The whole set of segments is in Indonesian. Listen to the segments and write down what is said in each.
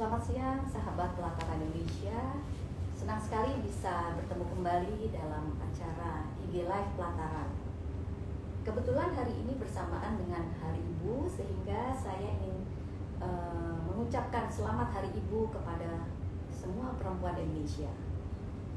Selamat siang sahabat Pelataran Indonesia. Senang sekali bisa bertemu kembali dalam acara IG Live Pelataran. Kebetulan hari ini bersamaan dengan Hari Ibu sehingga saya ingin uh, mengucapkan selamat Hari Ibu kepada semua perempuan Indonesia.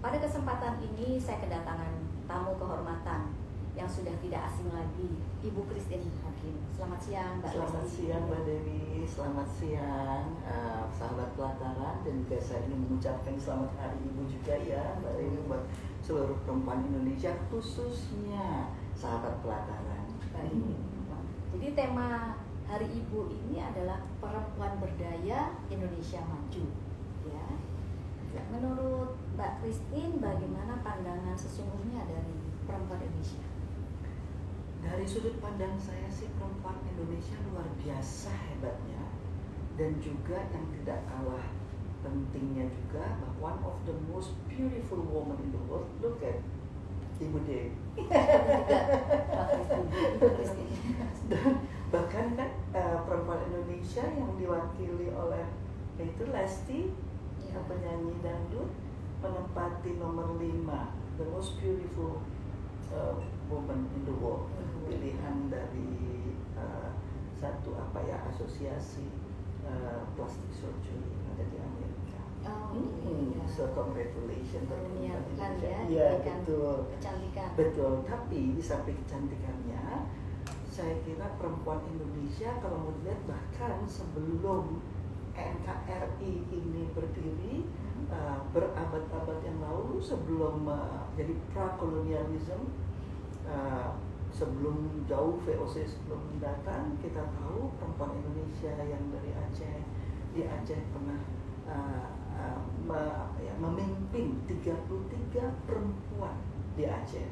Pada kesempatan ini saya kedatangan tamu kehormatan yang sudah tidak asing lagi, Ibu Christine Hakim. Selamat siang, Mbak. Selamat siang, Mbak Dewi. Selamat siang, uh, sahabat pelataran dan juga saya ingin mengucapkan selamat Hari Ibu juga ya, Mbak Dewi buat seluruh perempuan Indonesia, khususnya sahabat pelataran. Baik. Jadi tema Hari Ibu ini adalah perempuan berdaya Indonesia maju. Ya. ya. Menurut Mbak Christine, bagaimana pandangan sesungguhnya dari perempuan Indonesia? Dari sudut pandang saya sih perempuan Indonesia luar biasa hebatnya. Dan juga yang tidak kalah pentingnya juga bahwa one of the most beautiful woman in the world look at Ibu Dewi. Dan bahkan kan uh, perempuan Indonesia yang diwakili oleh itu Lesti ya. penyanyi dangdut menempati nomor 5 the most beautiful uh, woman in the world pilihan dari uh, satu apa ya asosiasi uh, plastic surgery yang ada di Amerika. Oh, hmm, iya. So congratulations Menyiapkan ya, ya betul. Kecantikan. Betul. Tapi di samping kecantikannya, saya kira perempuan Indonesia kalau mau lihat bahkan sebelum NKRI ini berdiri hmm. uh, berabad-abad yang lalu sebelum uh, jadi prakolonialisme uh, sebelum jauh VOC sebelum datang kita tahu perempuan Indonesia yang dari Aceh di Aceh pernah uh, uh, me, ya, memimpin 33 perempuan di Aceh.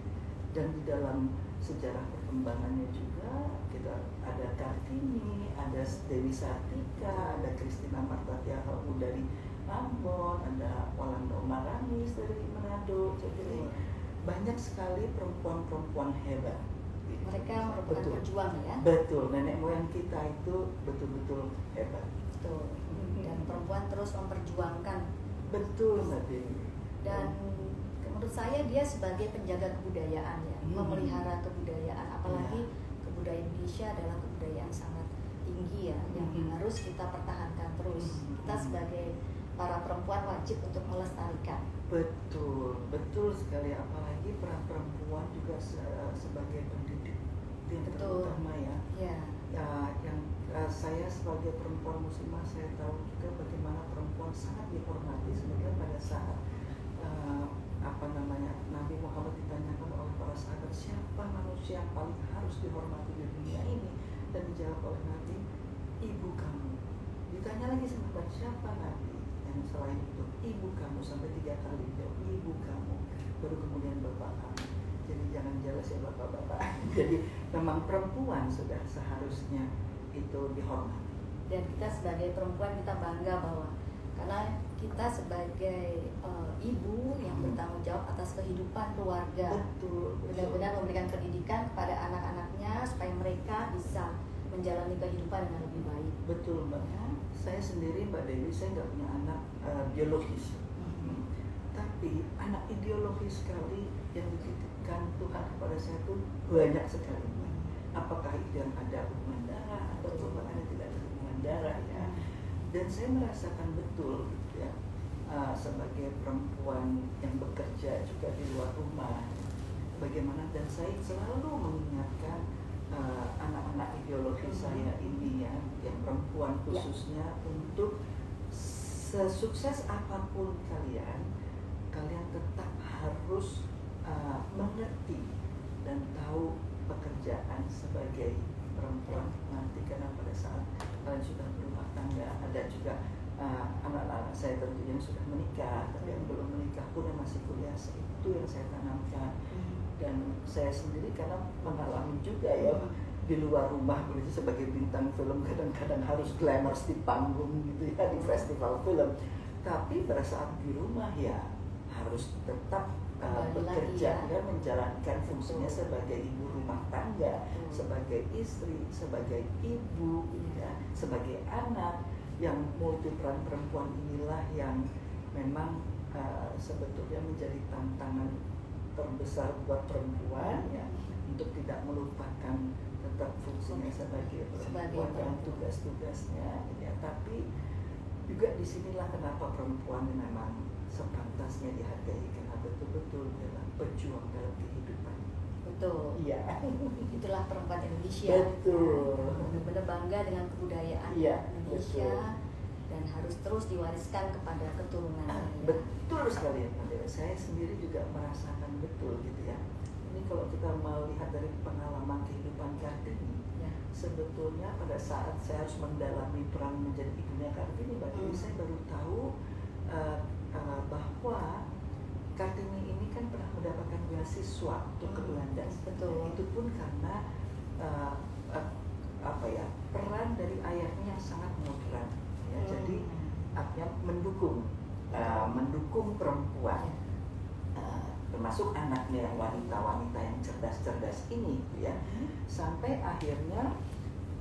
Dan di dalam sejarah perkembangannya juga kita ada Kartini, ada Dewi Sartika, ada Kristina Martatiahamu dari Ambon, ada Walando Maramis dari Manado, jadi banyak sekali perempuan-perempuan hebat mereka merupakan betul. pejuang ya betul nenek moyang kita itu betul-betul hebat betul dan perempuan terus memperjuangkan betul mbak Dewi dan menurut saya dia sebagai penjaga kebudayaan ya hmm. memelihara kebudayaan apalagi ya. kebudayaan Indonesia adalah kebudayaan sangat tinggi ya yang hmm. harus kita pertahankan terus hmm. kita sebagai para perempuan wajib untuk melestarikan betul betul sekali apalagi peran perempuan juga sebagai pendidik yang Betul. terutama ya. ya. Ya, yang uh, saya sebagai perempuan muslimah saya tahu juga bagaimana perempuan sangat dihormati sebenarnya pada saat uh, apa namanya Nabi Muhammad ditanyakan oleh para sahabat siapa manusia yang paling harus dihormati di dunia ini dan dijawab oleh Nabi ibu kamu ditanya lagi sama siapa Nabi yang selain itu ibu kamu sampai tiga kali jawab ibu kamu baru kemudian bapak kamu. Jadi jangan jelas ya bapak-bapak. Jadi memang perempuan sudah seharusnya itu dihormati. Dan kita sebagai perempuan kita bangga bahwa karena kita sebagai uh, ibu yang hmm. bertanggung jawab atas kehidupan keluarga benar-benar memberikan pendidikan kepada anak-anaknya supaya mereka bisa menjalani kehidupan dengan lebih baik. Betul mbak. Ya. Saya sendiri mbak Dewi saya nggak punya anak uh, biologis. Hmm. tapi anak ideologis sekali yang dititipkan Tuhan kepada saya itu banyak sekali. Apakah itu yang ada hubungan darah atau ada tidak ada hubungan darah ya. Dan saya merasakan betul gitu ya uh, sebagai perempuan yang bekerja juga di luar rumah bagaimana dan saya selalu mengingatkan uh, anak-anak ideologi hmm. saya ini ya yang perempuan ya. khususnya ya. untuk sesukses apa pun kalian kalian tetap harus uh, mengerti dan tahu pekerjaan sebagai perempuan nanti karena pada saat kalian sudah berumah tangga ada juga uh, anak-anak saya tentu yang sudah menikah tapi yang belum menikah pun yang masih kuliah itu yang saya tanamkan hmm. Dan saya sendiri karena mengalami juga ya di luar rumah begitu sebagai bintang film kadang-kadang harus glamorous di panggung gitu ya di festival film tapi pada saat di rumah ya harus tetap uh, bekerja ya. dan menjalankan fungsinya sebagai ibu rumah tangga, hmm. sebagai istri, sebagai ibu, ya, sebagai anak yang multi peran perempuan inilah yang memang uh, sebetulnya menjadi tantangan terbesar buat perempuan ya untuk tidak melupakan tetap fungsinya sebagai perempuan. dan tugas-tugasnya ya. Tapi juga di sinilah kenapa perempuan memang sepantasnya dihargai karena betul-betul dalam pejuang dalam kehidupan. Betul. Iya. Itulah perempuan Indonesia. Betul. Benar-benar bangga dengan kebudayaan iya, Indonesia betul. dan harus terus diwariskan kepada keturunan ah, betul sekali ya saya sendiri juga merasakan betul gitu ya ini kalau kita melihat dari pengalaman kehidupan Kartini ya. sebetulnya pada saat saya harus mendalami peran menjadi ibunya Kartini bagi hmm. saya baru tahu uh, uh, bahwa Kartini ini kan pernah mendapatkan beasiswa untuk ke Belanda. Betul. Itu pun karena uh, uh, apa ya peran dari ayahnya yang sangat moderat. Ya, hmm. Jadi artinya mendukung uh, mendukung perempuan uh, termasuk anaknya yang wanita-wanita yang cerdas-cerdas ini, ya. Hmm. Sampai akhirnya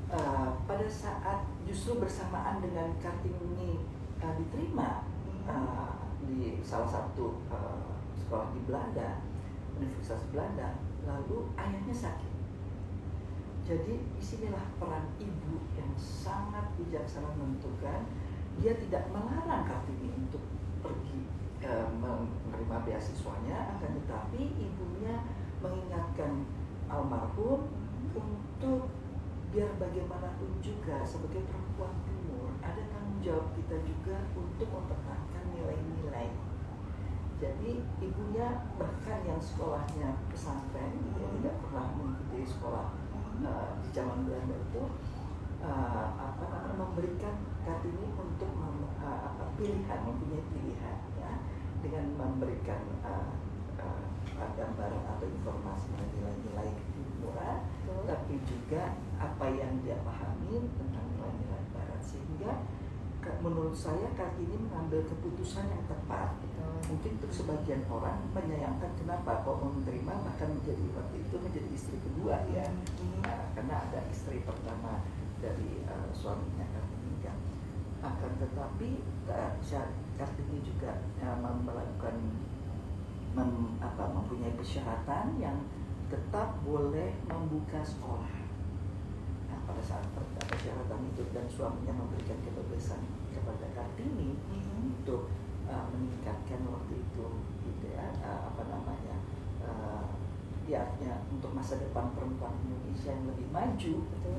uh, pada saat justru bersamaan dengan Kartini uh, diterima. Uh, di salah satu uh, sekolah di Belanda, Universitas Belanda, lalu ayahnya sakit. Jadi di sinilah peran ibu yang sangat bijaksana menentukan dia tidak melarang Kartini untuk pergi uh, menerima beasiswanya, akan tetapi ibunya mengingatkan almarhum untuk biar bagaimanapun juga sebagai perempuan timur ada tanggung jawab kita juga untuk mempertahankan nilai-nilai. Jadi ibunya bahkan yang sekolahnya pesantren, dia hmm. tidak pernah mengikuti sekolah uh, di zaman Belanda itu uh, apa namanya memberikan kartini untuk mem, uh, apa, pilihan, mempunyai pilihan dengan memberikan uh, uh, gambaran atau informasi nilai-nilai murah, tapi juga apa yang dia pahami tentang nilai-nilai barat sehingga menurut saya Kartini mengambil keputusan yang tepat. Mungkin untuk sebagian orang menyayangkan kenapa kok menerima bahkan menjadi waktu itu menjadi istri kedua ya, hmm. nah, karena ada istri pertama dari uh, suaminya kan. Akan tetapi Kartini juga uh, melakukan mem, apa, mempunyai persyaratan yang tetap boleh membuka sekolah pada saat persyaratan itu dan suaminya memberikan kebebasan kepada Kartini mm-hmm. untuk uh, meningkatkan waktu itu gitu ya uh, apa namanya uh, ya untuk masa depan perempuan Indonesia yang lebih maju gitu.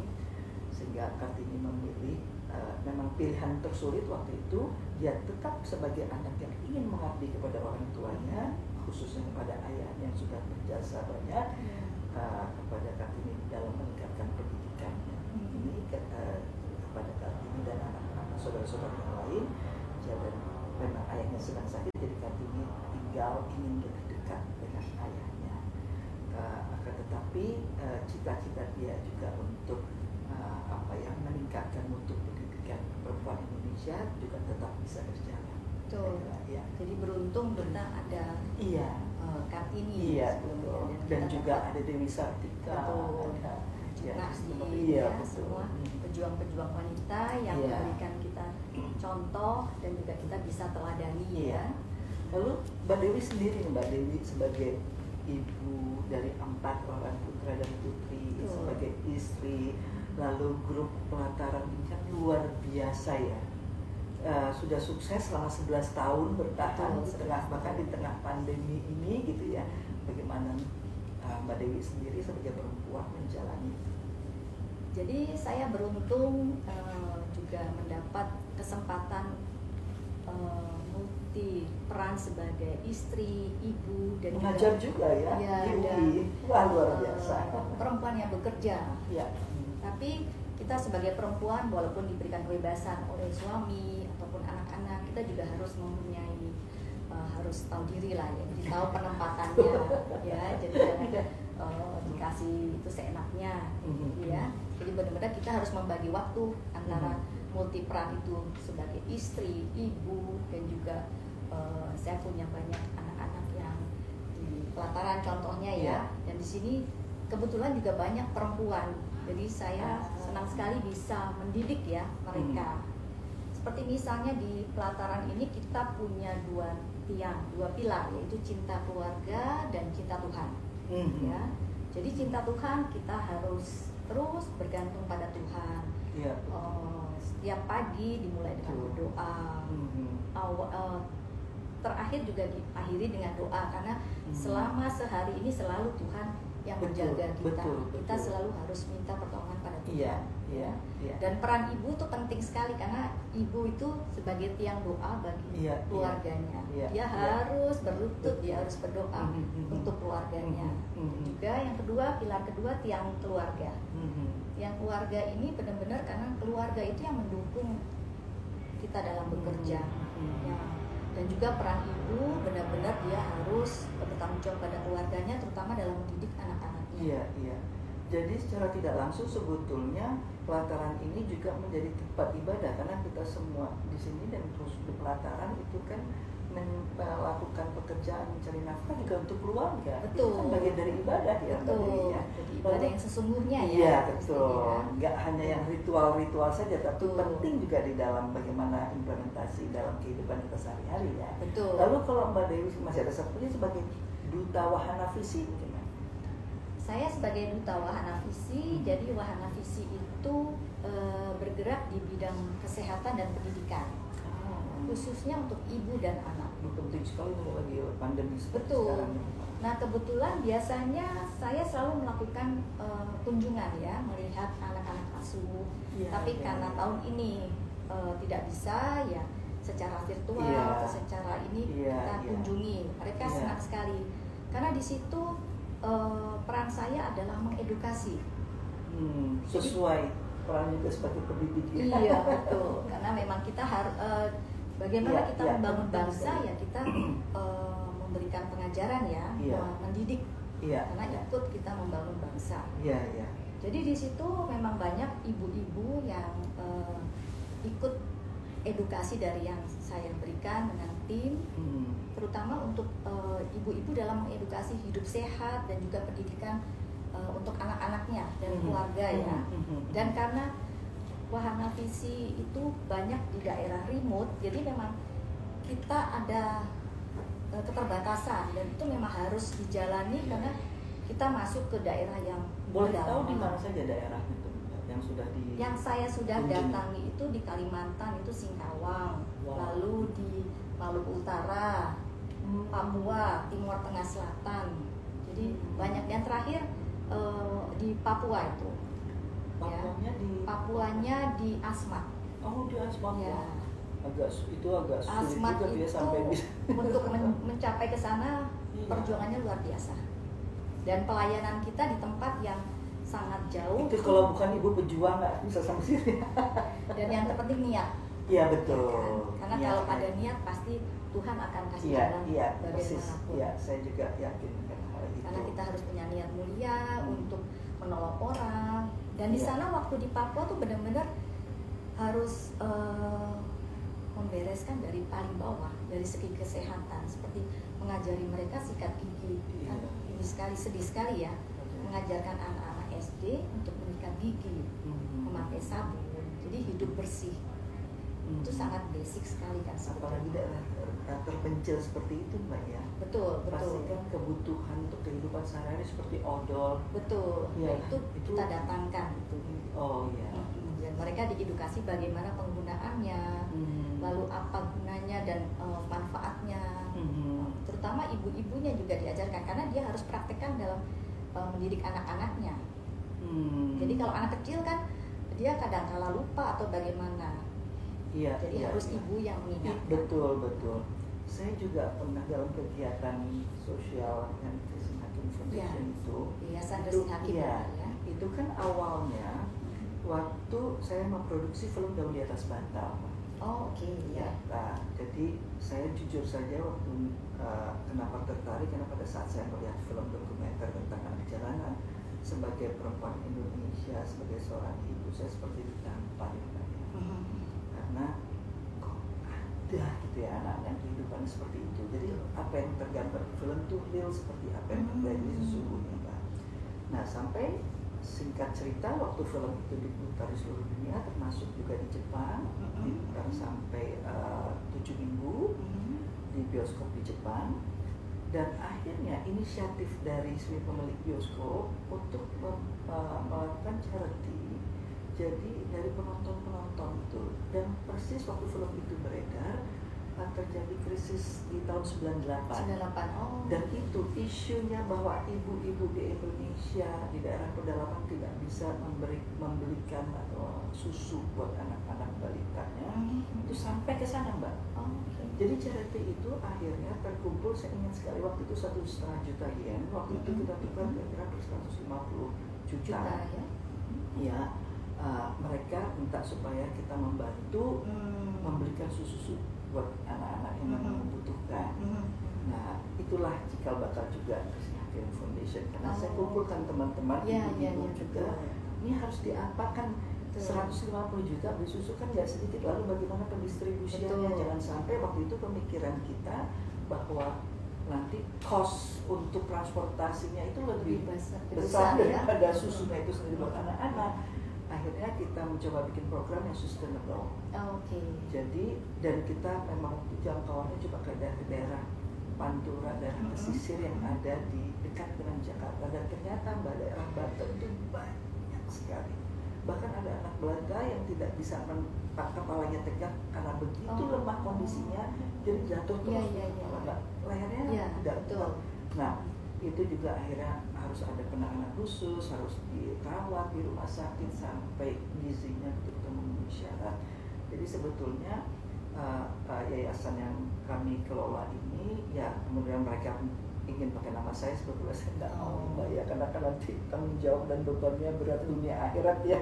sehingga Kartini memilih uh, memang pilihan tersulit waktu itu dia tetap sebagai anak yang ingin mengabdi kepada orang tuanya khususnya kepada ayahnya yang sudah berjasa banyak uh, kepada Kartini dalam meningkatkan pendidikannya. Ini ke, uh, kepada Kartini dan anak-anak saudara-saudara yang lain. Dan memang ayahnya sedang sakit jadi Kartini tinggal ingin lebih dekat dengan ayahnya. Uh, akan tetapi uh, cita-cita dia juga untuk uh, apa yang meningkatkan untuk pendidikan perempuan Indonesia juga tetap bisa berjalan Betul. Ya. Jadi beruntung benar ada iya. Uh, Kartini iya, betul. dan, dan juga ada Dewi Sartika. Betul. Ada, ya, Nasdi, iya, ya, semua pejuang-pejuang wanita yang iya. memberikan kita contoh dan juga kita bisa teladani ya. iya. ya. Lalu Mbak Dewi sendiri Mbak Dewi sebagai ibu dari empat orang putra dan putri Betul. sebagai istri lalu grup pelataran ini kan luar biasa ya uh, sudah sukses selama 11 tahun bertahan di tengah bahkan di tengah pandemi ini gitu ya bagaimana uh, Mbak Dewi sendiri sebagai perempuan menjalani jadi saya beruntung uh, juga mendapat kesempatan uh, multi peran sebagai istri, ibu dan mengajar juga, juga ya, ya dan, Wah, luar biasa. Uh, perempuan yang bekerja. Ya. Tapi kita sebagai perempuan walaupun diberikan kebebasan oleh suami ataupun anak-anak, kita juga harus mempunyai uh, harus tahu diri lah ya, jadi tahu penempatannya ya, jadi jangan uh, dikasih itu seenaknya gitu ya jadi benar-benar kita harus membagi waktu antara hmm. multi peran itu sebagai istri, ibu dan juga uh, saya punya banyak anak-anak yang di pelataran contohnya ya. Yeah. Dan di sini kebetulan juga banyak perempuan. Jadi saya senang sekali bisa mendidik ya mereka. Hmm. seperti misalnya di pelataran ini kita punya dua tiang, dua pilar yaitu cinta keluarga dan cinta Tuhan. Mhm. Ya, jadi cinta Tuhan kita harus terus bergantung pada Tuhan. Iya. Oh, setiap pagi dimulai dengan berdoa. Mhm. Aw- eh, terakhir juga diakhiri dengan doa karena Mhm. selama sehari ini selalu Tuhan yang Betul, menjaga kita. betul, Kita betul. selalu harus minta pertolongan pada Tuhan. Iya, iya, iya. Dan peran ibu tuh penting sekali karena ibu itu sebagai tiang doa bagi Iya, keluarganya. iya, dia iya. harus berlutut, dia harus berdoa Mhm, mhm. untuk keluarganya. Mhm, mhm. Juga yang kedua, pilar kedua tiang keluarga. Mhm. Yang keluarga ini benar-benar karena keluarga itu yang mendukung kita dalam bekerja. Mhm. Ya. Dan juga peran ibu benar-benar dia harus bertanggung jawab pada keluarganya terutama dalam mendidik anak-anaknya. Iya, iya. Jadi secara tidak langsung sebetulnya pelataran ini juga menjadi tempat ibadah karena kita semua di sini dan terus di pelataran itu kan melakukan pekerjaan mencari nafkah juga untuk keluarga. Itu Betul. kan bagian dari ibadah ya, Betul. Ya. Jadi ibadah yang sesungguhnya ya. Iya betul. Nggak hanya yang ritual-ritual saja, tapi Betul. penting juga di dalam bagaimana implementasi dalam kehidupan kita sehari-hari ya. Betul. Lalu kalau Mbak Dewi masih ada satunya sebagai duta wahana visi mungkin ya? Saya sebagai duta Wahana Visi, Hmm. jadi Wahana Visi itu eh, bergerak di bidang kesehatan dan pendidikan, khususnya untuk ibu dan anak. Penting sekali kalau lagi pandemi seperti Betul. sekarang. Nah kebetulan biasanya saya selalu melakukan eh, kunjungan ya, melihat anak-anak asuh. Iya, Tapi iya, karena tahun ini eh, tidak bisa ya, secara virtual Iya. atau secara ini Iya, kita iya. kunjungi. Mereka Iya. senang sekali karena di situ eh, peran saya adalah mengedukasi. Hmm, sesuai peran juga sebagai pendidik ya. Iya betul, karena memang kita harus bagaimana Iya, kita iya, membangun penting bangsa ya kita eh, memberikan pengajaran ya, Iya. mendidik Iya. karena iya. ikut kita membangun bangsa. Iya, iya. Jadi di situ memang banyak ibu-ibu yang eh, ikut edukasi dari yang saya berikan dengan tim, Hmm. Terutama untuk eh, ibu-ibu dalam mengedukasi hidup sehat dan juga pendidikan eh, untuk anak-anaknya dan Mhm. keluarga ya. Mhm, mhm. Dan karena wahana visi itu banyak di daerah remote, jadi memang kita ada eh, keterbatasan dan itu memang harus dijalani karena kita masuk ke daerah yang boleh tahu pedalaman. di mana saja daerah itu yang sudah di Yang saya sudah Kunjungi. datangi itu di Kalimantan itu Singkawang, Wow. lalu di Maluku Utara. Papua, Timur Tengah Selatan. Jadi banyak yang terakhir eh, di Papua itu. Papuanya di Papuanya di Asmat. Oh di Asmat Ya. agak su- itu agak sulit Asmat juga dia sampai bisa untuk men- mencapai ke sana Iya. perjuangannya luar biasa. Dan pelayanan kita di tempat yang sangat jauh itu kalau bukan ibu pejuang nggak bisa sampai sini dan yang terpenting niat. iya ya betul kan? Karena Iya, kalau kan? ada niat pasti Tuhan akan kasih iya jalan iya persis bagaimanapun. iya saya juga yakin dengan hal itu Karena kita harus punya niat mulia Hmm. untuk menolong orang. Dan di Iya. sana waktu di Papua tuh benar-benar harus eh, membereskan dari paling bawah dari segi kesehatan seperti mengajari mereka sikat gigi kan Iya. ini sekali sedih sekali ya mengajarkan anak-anak SD untuk menyikat gigi Hmm. memakai sabun jadi hidup bersih Hmm. itu sangat basic sekali kan apalagi daerah ter- terpencil seperti itu mbak ya? Betul betul. Pasti kan kebutuhan untuk kehidupan sehari-hari seperti odol. Betul. Iya, Nah, itu itu- kita datangkan itu oh iya. Mm, dan mereka diedukasi bagaimana penggunaannya Hmm. lalu apa gunanya dan eh, manfaatnya. Hmm. terutama ibu-ibunya juga diajarkan karena dia harus praktekkan dalam eh, mendidik anak-anaknya. Hmm. jadi kalau anak kecil kan dia kadang kala lupa atau bagaimana. Iya, jadi iya, harus iya. ibu yang mengingatkan. Betul betul saya juga pernah dalam kegiatan sosial yang Hakim Foundation Iya. itu Yayasan itu Kristen Hakim iya, ya itu kan awalnya waktu saya memproduksi film daun di atas bantal oh oke ya ya nah, jadi saya jujur saja waktu uh, kenapa tertarik karena pada saat saya melihat film dokumenter tentang anak jalanan sebagai perempuan Indonesia sebagai seorang ibu saya seperti ditampar ya, Mbak, ya Mhm. karena kok ada gitu ya anak-anak kehidupan seperti itu jadi apa yang tergambar di film itu real seperti apa yang terjadi Hmm. sesungguhnya mbak nah sampai singkat cerita waktu film itu diputar di seluruh dunia termasuk juga di Jepang Mm-mm. diputar sampai eh, tujuh minggu Mhm. di bioskop di Jepang dan akhirnya inisiatif dari si pemilik bioskop untuk eh, melakukan charity jadi dari penonton-penonton itu dan persis waktu film itu beredar eh, terjadi krisis di tahun 98 98 oh. Dan itu isunya bahwa ibu-ibu di Indonesia di daerah pedalaman tidak bisa memberi membelikan atau susu buat anak-anak balitanya Mhm. itu sampai ke sana mbak. Oh oke. jadi charity itu akhirnya terkumpul saya ingat sekali waktu itu satu setengah juta yen waktu itu kita tukar kira-kira per 150 juta, juta ya. Ya eh, mereka minta supaya kita membantu Hmm. membelikan susu buat anak-anak yang memang Mhm. membutuhkan Mhm. Nah, itulah cikal bakal juga Christine Hakim Foundation karena saya Oh. kumpulkan teman-teman iya, ibu-ibu iya, juga. betul. Ini harus diapakan Betul. 150 juta beli susu kan nggak sedikit lalu bagaimana pendistribusiannya jangan sampai waktu itu pemikiran kita bahwa nanti cost untuk transportasinya itu lebih Lebih besar, besar besar, ya. daripada susunya itu sendiri buat anak-anak akhirnya kita mencoba bikin program yang sustainable Oh, oke jadi dan kita memang jangkauannya coba ke daerah-daerah Pantura, daerah pesisir yang ada di dekat dengan Jakarta dan ternyata mbak daerah Banten itu banyak sekali. Bahkan ada anak Belanda yang tidak bisa mentak kepalanya tegak karena begitu Oh. lemah kondisinya, jadi jatuh Iya, terus iya, iya. kepala, Mbak. lehernya Iya, tidak betul. Nah itu juga akhirnya harus ada penanganan khusus, harus dirawat di rumah sakit sampai gizinya betul-betul memenuhi syarat. Jadi sebetulnya uh, uh, yayasan yang kami kelola ini, ya kemudian mereka ingin pakai nama saya sebetulnya saya tidak mau Oh. mbak ya karena kan nanti tanggung jawab dan bebannya berat dunia akhirat ya.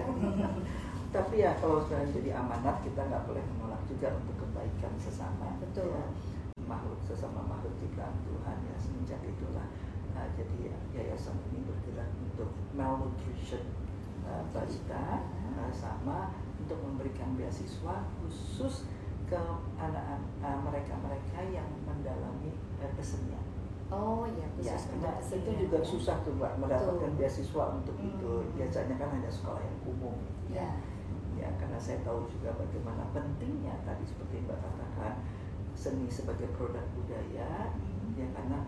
Tapi ya kalau sudah jadi amanat kita nggak boleh menolak juga untuk kebaikan sesama. Betul. Ya makhluk sesama makhluk ciptaan Tuhan ya semenjak itulah uh, jadi ya, yayasan ini bergerak untuk malnutrition uh, balita uh, sama untuk memberikan beasiswa khusus ke anak-anak uh, mereka-mereka yang mendalami uh, kesenian. oh ya Ya, khusus karena untuk itu kesenian, juga ya. susah tuh mbak mendapatkan Betul. beasiswa untuk Hmm. itu. Biasanya kan hanya sekolah yang umum. ya Ya, karena saya tahu juga bagaimana pentingnya tadi seperti Mbak katakan seni sebagai produk budaya Mhm. ya karena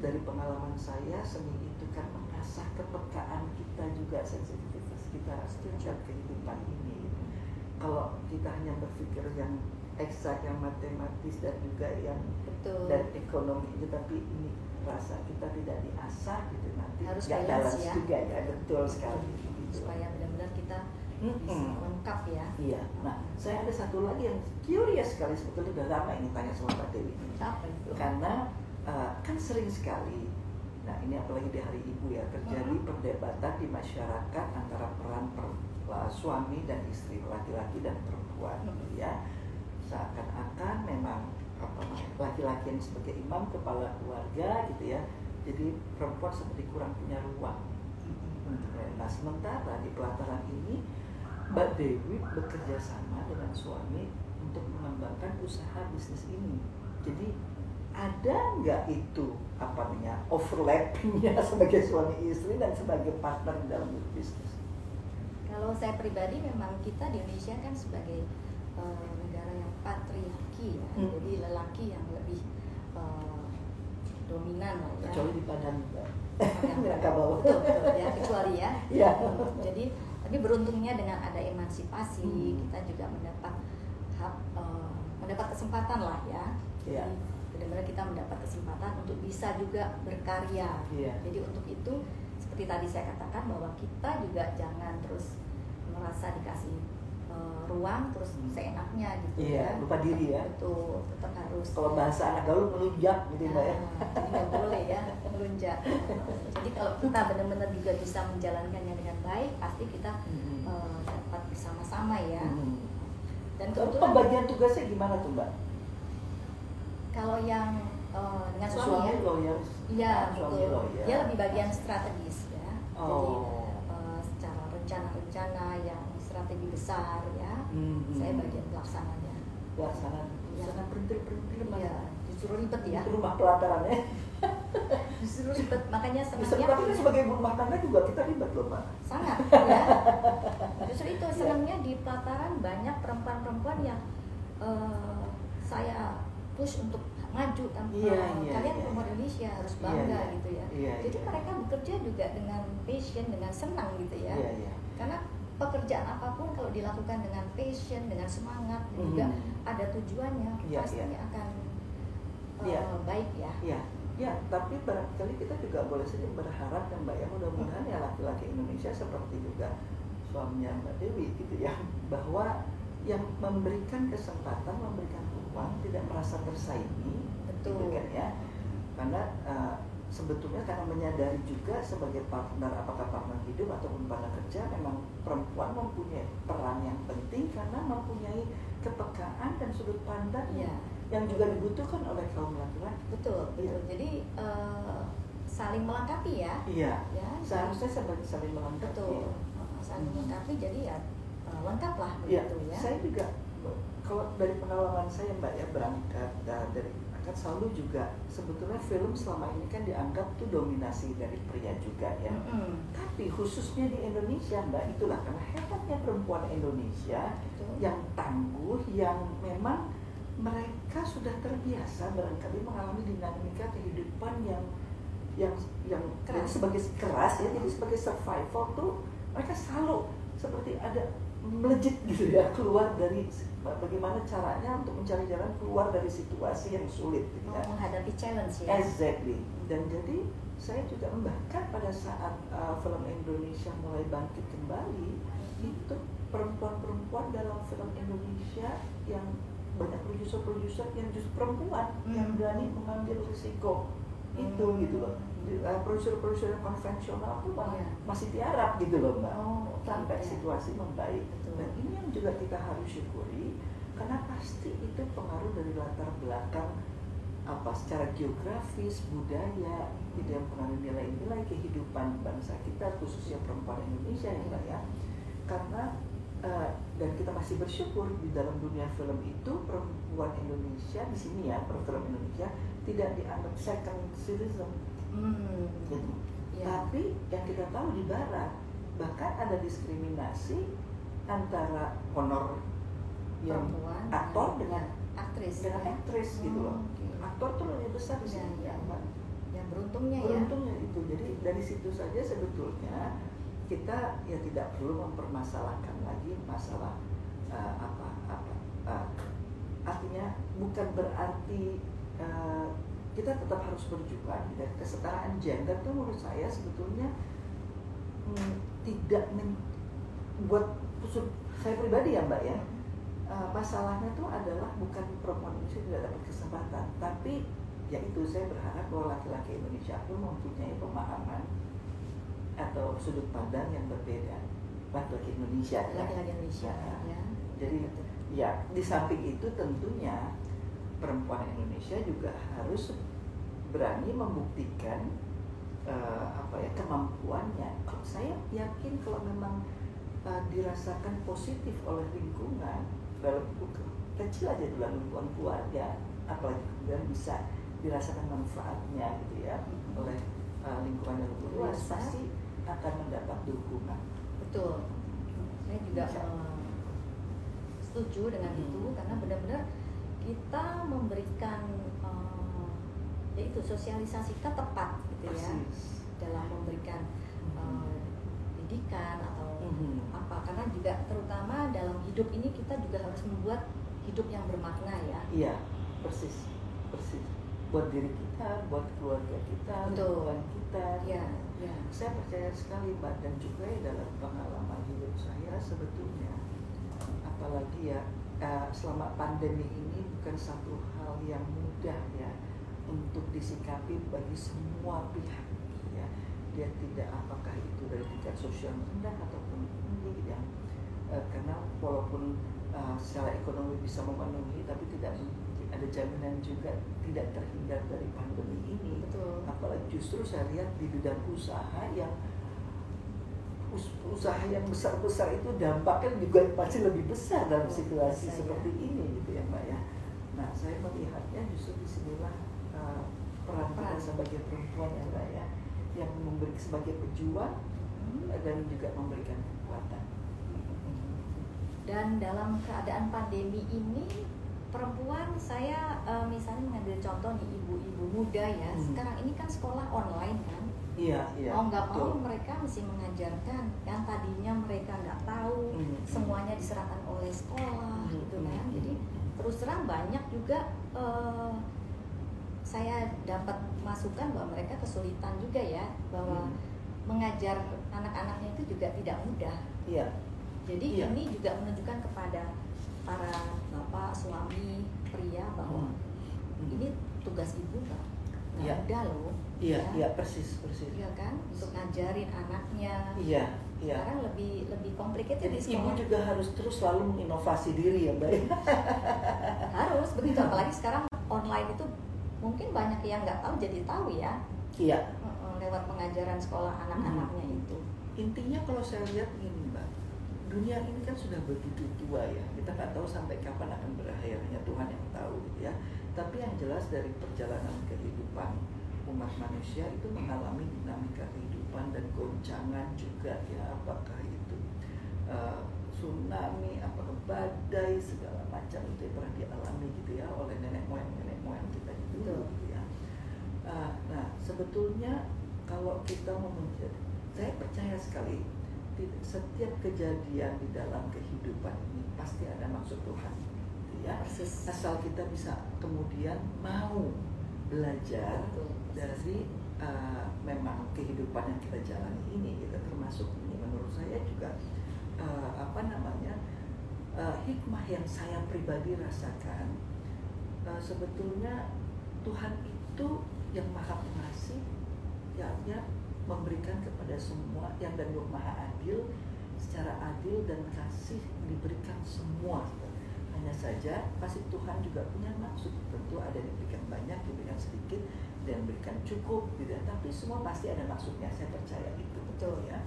dari pengalaman saya seni itu kan mengasah kepekaan kita juga sensitivitas kita terhadap kehidupan ini kalau kita hanya berpikir yang eksak yang matematis dan juga yang betul dan ekonomi itu tapi ini rasa kita tidak diasah gitu nanti Harus nggak balance ya. juga ya betul sekali gitu. supaya benar-benar kita bisa Mm-mm. lengkap ya Iya. Nah, saya ada satu lagi yang curious sekali sebetulnya udah lama ingin tanya sama Mbak Dewi. apa itu Karena uh, kan sering sekali, nah ini apalagi di Hari Ibu ya terjadi Mhm. perdebatan di masyarakat antara peran per- uh, suami dan istri, laki-laki dan perempuan, gitu ya. Seakan-akan memang apa laki-laki yang sebagai imam kepala keluarga gitu ya. Jadi perempuan seperti kurang punya ruang Nah, sementara di pelataran ini Mbak Dewi bekerja sama dengan suami untuk mengembangkan usaha bisnis ini. Jadi ada nggak itu apa namanya overlappingnya sebagai suami istri dan sebagai partner dalam bisnis? Kalau saya pribadi memang kita di Indonesia kan sebagai eh, negara yang patriarki ya, Hmm. jadi lelaki yang lebih eh, dominan lah ya. Kecuali di Padang. Ya, Minangkabau. betul, betul ya, kecuali ya. Iya. Jadi tapi beruntungnya dengan ada emansipasi Hmm. kita juga mendapat hak eh, mendapat kesempatan lah ya. Iya. Jadi benar-benar kita mendapat kesempatan untuk bisa juga berkarya. Iya. Jadi untuk itu seperti tadi saya katakan bahwa kita juga jangan terus merasa dikasih eh, ruang terus Hmm. seenaknya gitu Iya, ya. lupa diri ya. Betul, tetap harus. Kalau bahasa anak gaul melunjak gitu Mbak ya. Nah, jadi nggak boleh ya melunjak. Jadi kalau kita benar-benar juga bisa menjalankannya dengan baik, pasti kita Hmm. eh, dapat bersama-sama ya. Hmm. Dan kebetulan pembagian tugasnya gimana tuh Mbak? Kalau yang eh, dengan suami, Suami ya, lawyer. Iya, suami betul. lawyer. Dia lebih bagian strategis ya. Oh. Jadi eh, secara rencana-rencana yang strategi besar ya. Hmm. Saya bagian pelaksananya. Pelaksana Iya. sana perintil perintil Iya, justru ribet ya. Rumah pelataran ya. justru ribet makanya Bisa senangnya tapi kan sebagai rumah tangga juga kita ribet loh mbak. sangat ya justru itu Iya. senangnya di pelataran banyak perempuan-perempuan yang eh, saya push untuk maju tanpa Iya, iya, kalian iya. perempuan Indonesia harus Iya, bangga iya. gitu ya Iya, jadi iya. mereka bekerja juga dengan passion dengan senang gitu ya Iya iya. karena pekerjaan apa pun kalau dilakukan dengan passion dengan semangat dan juga Mhm. ada tujuannya Iya, pastinya akan eh, Iya. baik ya Iya, ya, tapi barangkali kita juga boleh saja berharap ya Mbak ya mudah-mudahan ya laki-laki Indonesia seperti juga suaminya Mbak Dewi gitu ya bahwa yang memberikan kesempatan memberikan uang tidak merasa tersaingi betul gitu kan ya karena eh, sebetulnya karena menyadari juga sebagai partner apakah partner hidup ataupun partner kerja memang perempuan mempunyai peran yang penting karena mempunyai kepekaan dan sudut pandang Iya. yang juga dibutuhkan oleh kaum laki-laki. betul betul Iya. jadi eh, saling melengkapi ya Iya. ya Seharusnya sebagai saling melengkapi. betul Eh, saling Hmm. melengkapi jadi ya lengkap lah Iya. begitu ya Saya juga kalau dari pengalaman saya Mbak ya berangkat uh, dari akan selalu juga sebetulnya film selama ini kan dianggap tuh dominasi dari pria juga ya. Mm-mm. Tapi khususnya di Indonesia Mbak itulah karena hebatnya perempuan Indonesia Betul. yang tangguh yang memang mereka sudah terbiasa barangkali mengalami dinamika kehidupan yang yang yang Keras. sebagai keras ya jadi sebagai survival tuh mereka selalu seperti ada melejit gitu ya keluar dari bagaimana caranya untuk mencari jalan keluar dari situasi yang sulit gitu Mau ya. menghadapi challenge ya Exactly. Dan jadi saya juga bahkan pada saat uh, film Indonesia mulai bangkit kembali itu perempuan-perempuan dalam film Indonesia yang banyak produser-produser yang justru perempuan yang Hmm. berani mengambil risiko itu Hmm. gitu loh. Uh, Produser-produser yang konvensional tuh malah Iya. masih tiarap gitu loh mbak. Oh, Sampai oke. situasi membaik. Dan ini yang juga kita harus syukuri karena pasti itu pengaruh dari latar belakang apa secara geografis, budaya, tidak mempengaruhi nilai-nilai kehidupan bangsa kita khususnya perempuan Indonesia ya Mbak ya. Karena eh, dan kita masih bersyukur di dalam dunia film itu perempuan Indonesia di sini ya perfilm Indonesia tidak dianggap second citizen Hmm. gitu. Ya. Tapi yang kita tahu di barat bahkan ada diskriminasi antara honor yang perempuan aktor dengan ya, aktris dengan ya. aktris gitu loh. Oh, oke. Aktor tuh lebih besar di Ya, sini ya. ya, Mbak. yang beruntungnya ya Beruntungnya itu. Jadi dari situ saja sebetulnya kita ya tidak perlu mempermasalahkan lagi masalah uh, apa apa uh, artinya bukan berarti uh, kita tetap harus berjuang dan kesetaraan gender itu menurut saya sebetulnya hmm, tidak membuat saya pribadi ya mbak ya uh, masalahnya itu adalah bukan perempuan Indonesia tidak dapat kesempatan tapi ya itu saya berharap bahwa laki-laki Indonesia pun mempunyai pemahaman atau sudut pandang yang berbeda laki-laki Indonesia ya. laki-laki Indonesia Ya. ya Jadi ya di samping itu tentunya perempuan Indonesia juga harus berani membuktikan eh, apa ya kemampuannya. Kalau saya yakin kalau memang eh, dirasakan positif oleh lingkungan dalam kecil aja dalam lingkungan keluarga, apalagi kemudian bisa dirasakan manfaatnya gitu ya oleh eh, lingkungan yang lebih luas Luas, ya. pasti akan mendapat dukungan. betul saya juga Bisa. eh, setuju dengan Hmm. itu karena benar-benar kita memberikan eh, yaitu sosialisasi kita tepat gitu ya Persis. dalam memberikan eh, didikan atau Mhm. apa karena juga terutama dalam hidup ini kita juga harus membuat hidup yang bermakna ya Iya, persis, persis. Buat diri kita, buat keluarga kita, lingkungan kita. ya ya Saya percaya sekali, Mbak, dan juga ya dalam pengalaman hidup saya sebetulnya, apalagi ya eh, selama pandemi ini bukan satu hal yang mudah ya untuk disikapi bagi semua pihak. Ya, dia tidak apakah itu dari tingkat sosial rendah ataupun tinggi yang eh, karena walaupun uh, secara ekonomi bisa memenuhi tapi tidak ada jaminan juga tidak terhindar dari pandemi ini. Betul. Apalagi justru saya lihat di bidang usaha yang us- usaha yang besar-besar itu dampaknya juga pasti lebih besar dalam Oh, situasi ya. seperti ini gitu ya mbak ya. Nah saya melihatnya justru di sinilah uh, peran Peran. sebagai perempuan yang layak yang memberi sebagai pejuang Hmm. dan juga memberikan kekuatan. Dan dalam keadaan pandemi ini perempuan saya eh, misalnya mengambil contoh nih ibu-ibu muda ya Hmm. sekarang ini kan sekolah online kan Iya, iya. mau nggak mau mereka mesti mengajarkan yang tadinya mereka nggak tahu Hmm. semuanya diserahkan oleh sekolah Hmm. gitu kan Hmm. jadi terus terang banyak juga eh, saya dapat masukan bahwa mereka kesulitan juga ya bahwa Hmm. mengajar anak-anaknya itu juga tidak mudah Iya, jadi Iya. ini juga menunjukkan kepada para bapak, suami, pria bahwa Hmm. ini tugas ibu nggak nggak Iya. mudah loh. iya, ya. iya persis, persis. Iya kan, untuk ngajarin anaknya. Iya, iya. Sekarang lebih lebih complicated Jadi di ibu juga harus terus selalu menginovasi diri ya, Mbak. Harus begitu apalagi sekarang online itu mungkin banyak yang nggak tahu jadi tahu ya Iya. Lewat pengajaran sekolah anak-anaknya Hmm. itu. Intinya kalau saya lihat ini, Mbak, dunia ini kan sudah begitu tua ya. Kita nggak tahu sampai kapan akan berakhir, hanya Tuhan yang tahu gitu ya. Tapi yang jelas dari perjalanan kehidupan umat manusia itu mengalami dinamika kehidupan dan goncangan juga ya. Apakah itu uh, tsunami, apakah badai segala macam itu yang pernah dialami gitu ya oleh nenek moyang nenek moyang kita Betul. gitu ya. Uh, nah sebetulnya kalau kita mau menjadi, saya percaya sekali setiap kejadian di dalam kehidupan ini pasti ada maksud Tuhan, gitu ya. Persis. Asal kita bisa kemudian mau belajar Betul. dari uh, memang kehidupan yang kita jalani ini, kita termasuk ini menurut saya juga uh, apa namanya uh, hikmah yang saya pribadi rasakan uh, sebetulnya Tuhan itu yang maha pengasih yang memberikan kepada semua yang dan yang maha adil secara adil dan kasih diberikan semua. Hanya saja kasih Tuhan juga punya maksud. Tentu ada yang diberikan banyak diberikan sedikit dan diberikan cukup gitu ya. tapi semua pasti ada maksudnya saya percaya itu betul ya.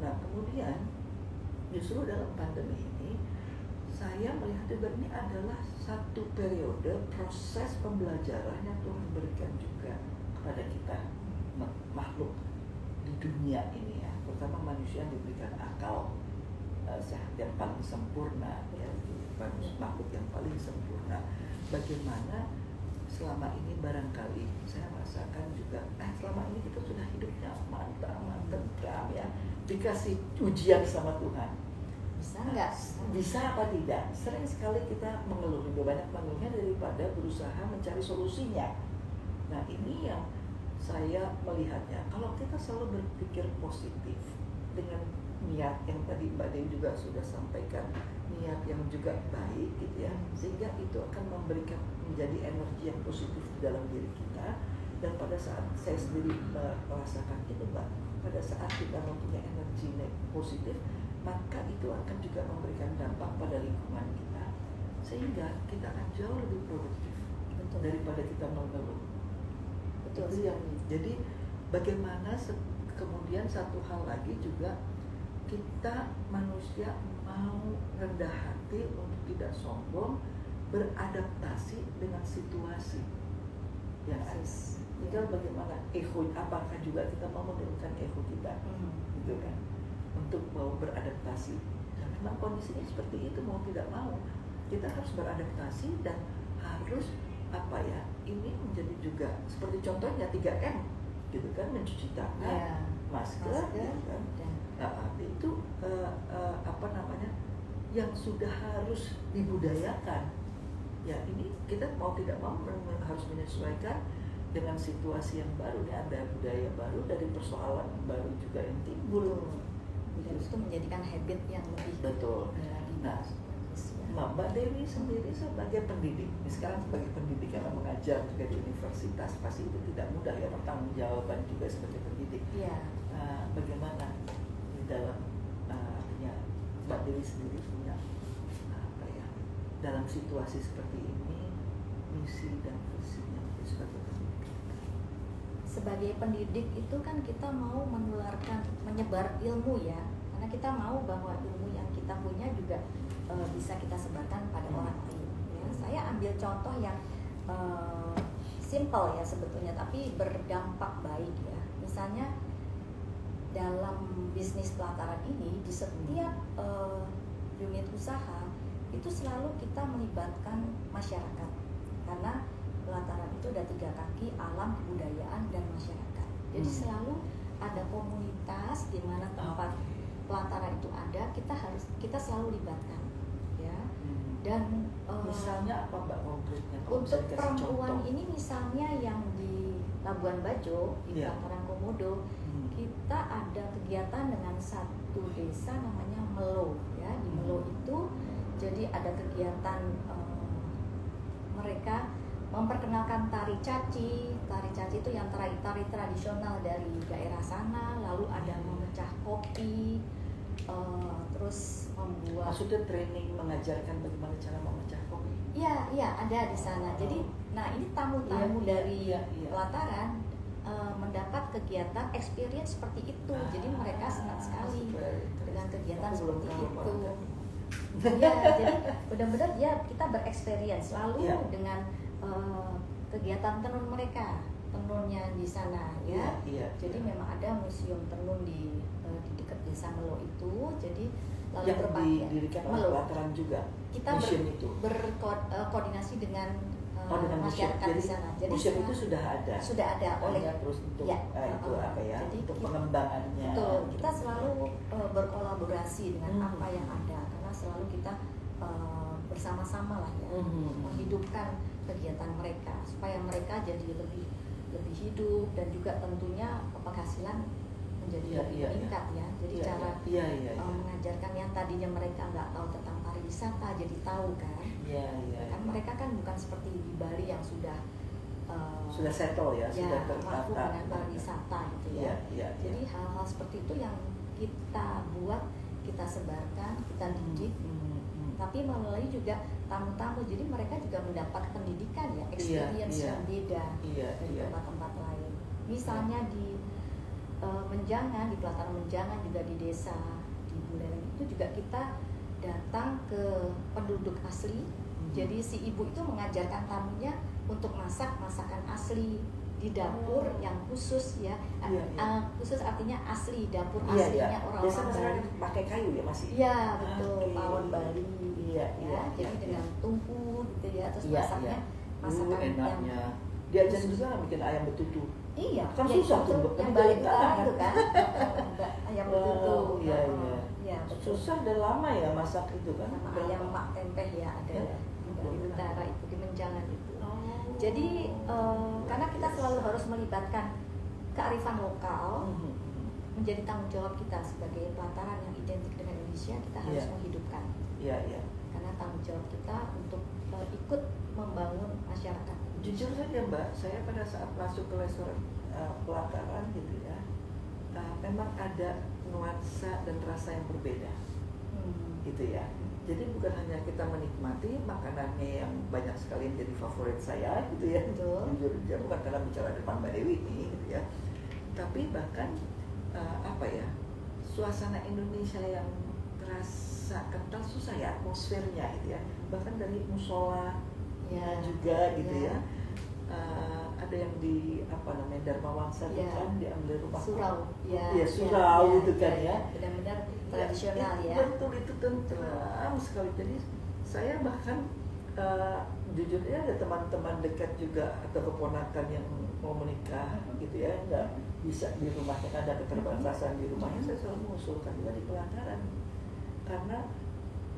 Nah kemudian justru dalam pandemi ini saya melihat juga ini adalah satu periode proses pembelajaran yang Tuhan berikan juga kepada kita ma- makhluk di dunia ini ya. Terutama manusia yang diberikan akal eh, sehat yang paling sempurna ya makhluk yang paling sempurna. Bagaimana selama ini barangkali saya merasakan juga eh selama ini kita sudah hidupnya mantap mantap ya. Dikasih ujian sama Tuhan Bisa nggak? bisa apa tidak? Sering sekali kita mengeluh lebih banyak mengeluhnya daripada berusaha mencari solusinya. Nah ini yang saya melihatnya. Kalau kita selalu berpikir positif dengan niat yang tadi Mbak Dewi juga sudah sampaikan niat yang juga baik gitu ya sehingga itu akan memberikan menjadi energi yang positif di dalam diri kita. Dan pada saat saya sendiri merasakan itu Mbak pada saat kita mempunyai energi ne- positif maka itu akan juga memberikan dampak pada lingkungan kita sehingga kita akan jauh lebih produktif Betul. daripada kita mengeluh Betul. itu yang jadi bagaimana se- kemudian satu hal lagi juga kita manusia mau rendah hati untuk tidak sombong beradaptasi dengan situasi yang ada Persis. tinggal bagaimana ego apakah juga kita mau menurunkan ego kita Hmm. gitu kan untuk mau beradaptasi. Dan memang kondisinya seperti itu mau tidak mau. Kita harus beradaptasi dan harus apa ya ini menjadi juga seperti contohnya 3M gitu kan mencuci tangan Ya. masker, Masker gitu kan. dan Nah, itu eh, eh, apa namanya yang sudah harus dibudayakan. Ya ini kita mau tidak mau harus menyesuaikan dengan situasi yang baru nih ada budaya baru dari persoalan baru juga yang timbul dan itu menjadikan habit yang lebih betul lagi Nah. Nah, Mbak Dewi sendiri sebagai pendidik, sekarang sebagai pendidik karena mengajar juga di universitas pasti itu tidak mudah ya pertanggung jawaban juga sebagai pendidik. Iya. Nah, bagaimana di dalam uh, artinya Mbak Dewi sendiri punya apa ya dalam situasi seperti ini misi dan visinya sebagai. Sebagai pendidik itu kan kita mau menularkan menyebar ilmu ya. Karena kita mau bahwa ilmu yang kita punya juga eh, bisa kita sebarkan pada Hmm. orang lain ya. Saya ambil contoh yang eh, simple ya sebetulnya tapi berdampak baik ya. Misalnya dalam bisnis pelataran ini di setiap uh, unit usaha itu selalu kita melibatkan masyarakat. Karena pelataran itu ada tiga kaki alam kebudayaan dan masyarakat jadi Hmm. selalu ada komunitas di mana tempat pelataran itu ada kita harus kita selalu libatkan ya Hmm. dan uh, Misalnya apa mbak konkretnya? Untuk perempuan contoh. ini misalnya yang di Labuan Bajo di Iya. pelataran Komodo Hmm. kita ada kegiatan dengan satu desa namanya Melo ya di Melo Hmm. itu jadi ada kegiatan eh, mereka memperkenalkan tari caci tari caci itu yang tari tari tradisional dari daerah sana lalu ada memecah kopi eh, terus membuat Maksudnya training mengajarkan bagaimana cara memecah kopi. Iya, iya ada di sana. Jadi, nah ini tamu-tamu Iya, dari iya, iya. pelataran eh, mendapat kegiatan experience seperti itu. Jadi mereka senang Ah, sekali dengan kegiatan seperti itu. Iya, jadi benar-benar ya kita berexperience lalu Iya. dengan eh, kegiatan tenun mereka, tenunnya di sana ya. Iya, iya. Jadi memang ada museum tenun di eh, di dekat desa Melo itu. Jadi lalu yang berpakaian didirikan oleh Melo juga. kita museum ber- itu. berkoordinasi dengan uh, Oh, dengan masyarakat Jadi, di sana. Jadi museum itu sudah ada. sudah ada oleh Hanya terus untuk Ya, eh, itu uh, apa ya? jadi untuk kita- pengembangannya. betul kita selalu uh, berkolaborasi dengan Hmm. apa yang ada karena selalu kita uh, bersama-sama lah ya Mhm. menghidupkan kegiatan mereka supaya mereka jadi lebih lebih hidup dan juga tentunya penghasilan menjadi Iya, lebih iya. meningkat ya. Jadi Iya, cara iya, iya, iya. uh, mengajarkan yang tadinya mereka nggak tahu tentang pariwisata jadi tahu kan. Iya, iya. kan mereka kan bukan seperti di Bali yang sudah uh, sudah settle ya, ya sudah tertata. dengan pariwisata gitu Iya, ya. iya. Jadi hal-hal seperti itu yang kita buat, kita sebarkan, kita didik. Tapi melalui juga tamu-tamu. Jadi mereka juga mendapat pendidikan ya, experience iya. yang beda Iya, dari iya. tempat-tempat lain. Misalnya di uh, Menjangan, di pelataran Menjangan juga di desa di Buleleng itu juga kita datang ke penduduk asli Hmm. jadi si ibu itu mengajarkan tamunya untuk masak masakan asli di dapur Oh. yang khusus ya, Iya, iya. uh, khusus artinya asli dapur Iya, iya. aslinya orang Biasa Bali. pakai kayu ya masih. Iya betul Oke. pawon Bali. Iya, ya, iya, jadi iya, dengan tungku gitu ya, terus Iya, masaknya iya. masakan Uh, yang enaknya. Diajarin khusus. juga nggak bikin ayam betutu. iya Kan ya, susah tuh, yang Kan balik itu kan ayam betutu iya, Oh, iya. iya betul Susah dan lama ya masak itu kan. sama ayam mak tempeh ya ada Ya. di Utara itu di Menjangan itu. Jadi eh, karena kita selalu harus melibatkan kearifan lokal Mhm. menjadi tanggung jawab kita sebagai pelataran yang identik dengan Indonesia kita harus Iya. menghidupkan Iya, iya. karena tanggung jawab kita untuk eh, ikut membangun masyarakat. Jujur saja Mbak, saya pada saat masuk ke restoran uh, pelataran gitu ya, uh, memang ada nuansa dan rasa yang berbeda Hmm. gitu ya. Jadi bukan hanya kita menikmati makanannya yang banyak sekali yang jadi favorit saya gitu ya. Jujur aja bukan karena bicara depan Mbak Dewi ini gitu ya. Tapi bahkan uh, apa ya suasana Indonesia yang terasa kental susah ya atmosfernya gitu ya. Bahkan dari musola Ya. juga gitu Ya. ya. Uh, ada yang di apa namanya Dharma Wangsa itu Ya. kan diambil rumah Surau, ya, Iya, ya, surau ya, gitu kan ya. Benar-benar tradisional itu ya. Betul itu tentram sekali. Jadi saya bahkan uh, jujur ya ada teman-teman dekat juga atau keponakan yang mau menikah gitu ya nggak bisa di rumahnya kan ada keterbatasan di rumahnya saya selalu mengusulkan juga di pelataran karena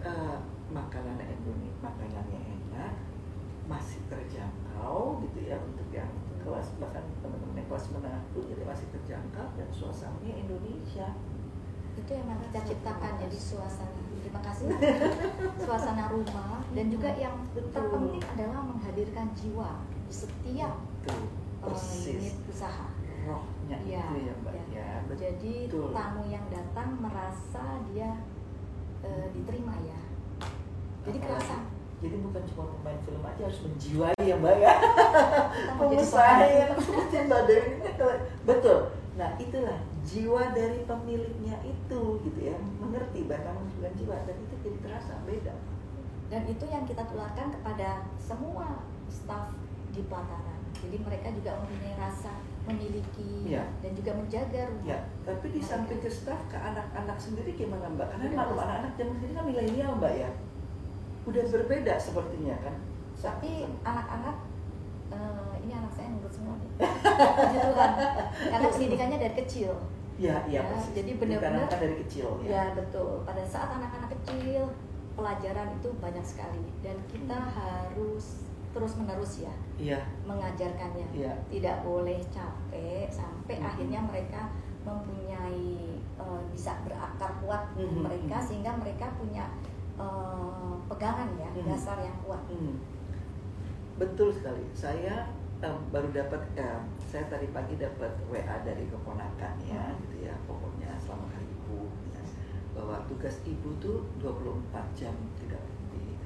uh, makanan Indonesia makanannya enak masih gitu ya untuk yang kelas bahkan teman-teman yang kelas menengah pun jadi masih terjangkau dan suasananya Indonesia Itu yang kita ciptakan jadi suasana. Terima kasih. suasana rumah dan juga yang Betul. terpenting adalah menghadirkan jiwa di setiap eh, unit usaha. rohnya Iya, itu ya mbak iya. ya betul Jadi tamu yang datang merasa dia eh, diterima ya. Jadi kerasa jadi bukan cuma pemain film aja harus menjiwai ya mbak ya pengusaha yang seperti mbak Dewi ini betul nah itulah jiwa dari pemiliknya itu gitu ya mengerti bahkan bukan jiwa dan itu jadi terasa beda Dan itu yang kita tularkan kepada semua staf di pelataran. Jadi mereka juga mempunyai rasa memiliki Iya. dan juga menjaga rumah. Ya, tapi di samping ke staff ke anak-anak sendiri gimana Mbak? Karena anak-anak zaman sendiri kan milenial Mbak ya. Udah berbeda sepertinya kan. Tapi anak-anak eh, ini anak saya nurut semua nih. Puji Tuhan. Karena pendidikannya dari kecil. ya, iya Ya, persis. jadi benar-benar- Ditanamkan dari kecil ya. Ya betul. Pada saat anak-anak kecil pelajaran itu banyak sekali dan kita harus terus menerus ya Iya, mengajarkannya. iya. Tidak boleh capek sampai Mhm. akhirnya mereka mempunyai eh, bisa berakar kuat di Mhm, mereka mhm. sehingga mereka punya eh, pegangan ya Mhm. dasar yang kuat. Hmm. Betul sekali. Saya em, baru dapat em, saya tadi pagi dapat WA dari keponakan ya, Hmm. gitu ya. Pokoknya selamat hari ibu. ya. Bahwa tugas ibu tuh 24 jam tidak berhenti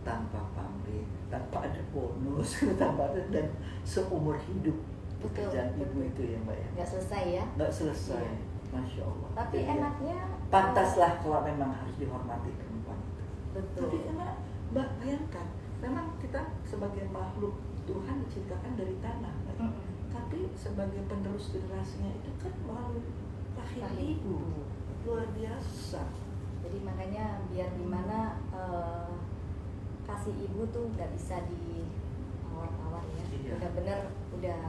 tanpa pamrih, tanpa ada bonus, tanpa ada dan seumur hidup Betul, pekerjaan ibu betul. itu ya mbak ya. Nggak selesai ya. Nggak selesai, Iya. masya Allah. Tapi Jadi ya, enaknya pantaslah kalau memang harus dihormati. Betul. Tapi karena Mbak bayangkan, memang kita sebagai makhluk Tuhan diciptakan dari tanah, Mbak. Mm-mm. tapi sebagai penerus generasinya itu kan melalui rahim ibu, luar biasa. Jadi makanya biar gimana eh, kasih ibu tuh nggak bisa ditawar-tawar ya. Iya. Benar-benar udah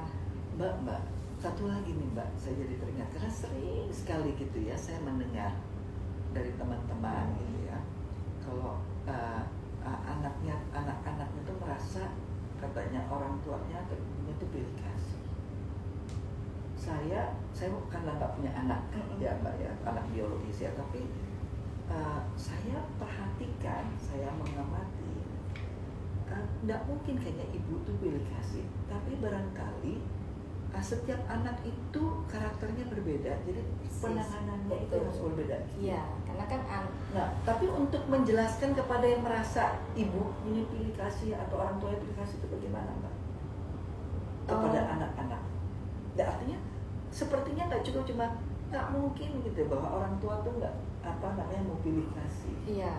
Mbak, Mbak, satu lagi nih Mbak, saya jadi teringat karena sering sekali gitu ya saya mendengar dari teman-teman gitu ya, kalau uh, uh, anaknya anak-anaknya tuh merasa katanya orang tuanya atau ibunya tuh pilih kasih. Saya, saya karena nggak punya anak Mm-mm. ya Mbak ya, anak biologis ya, tapi uh, saya perhatikan, saya mengamati uh, nggak mungkin kayaknya ibu tuh pilih kasih, tapi barangkali uh, setiap anak itu karakternya berbeda, jadi penanganannya itu harus berbeda. iya karena kan an- Nah, tapi untuk menjelaskan kepada yang merasa ibu ini pilih kasih atau orang tuanya pilih kasih itu bagaimana, Mbak? Kepada Oh. anak-anak. Ya, artinya sepertinya nggak cukup cuma nggak mungkin gitu bahwa orang tua tuh nggak apa namanya mau pilih kasih. iya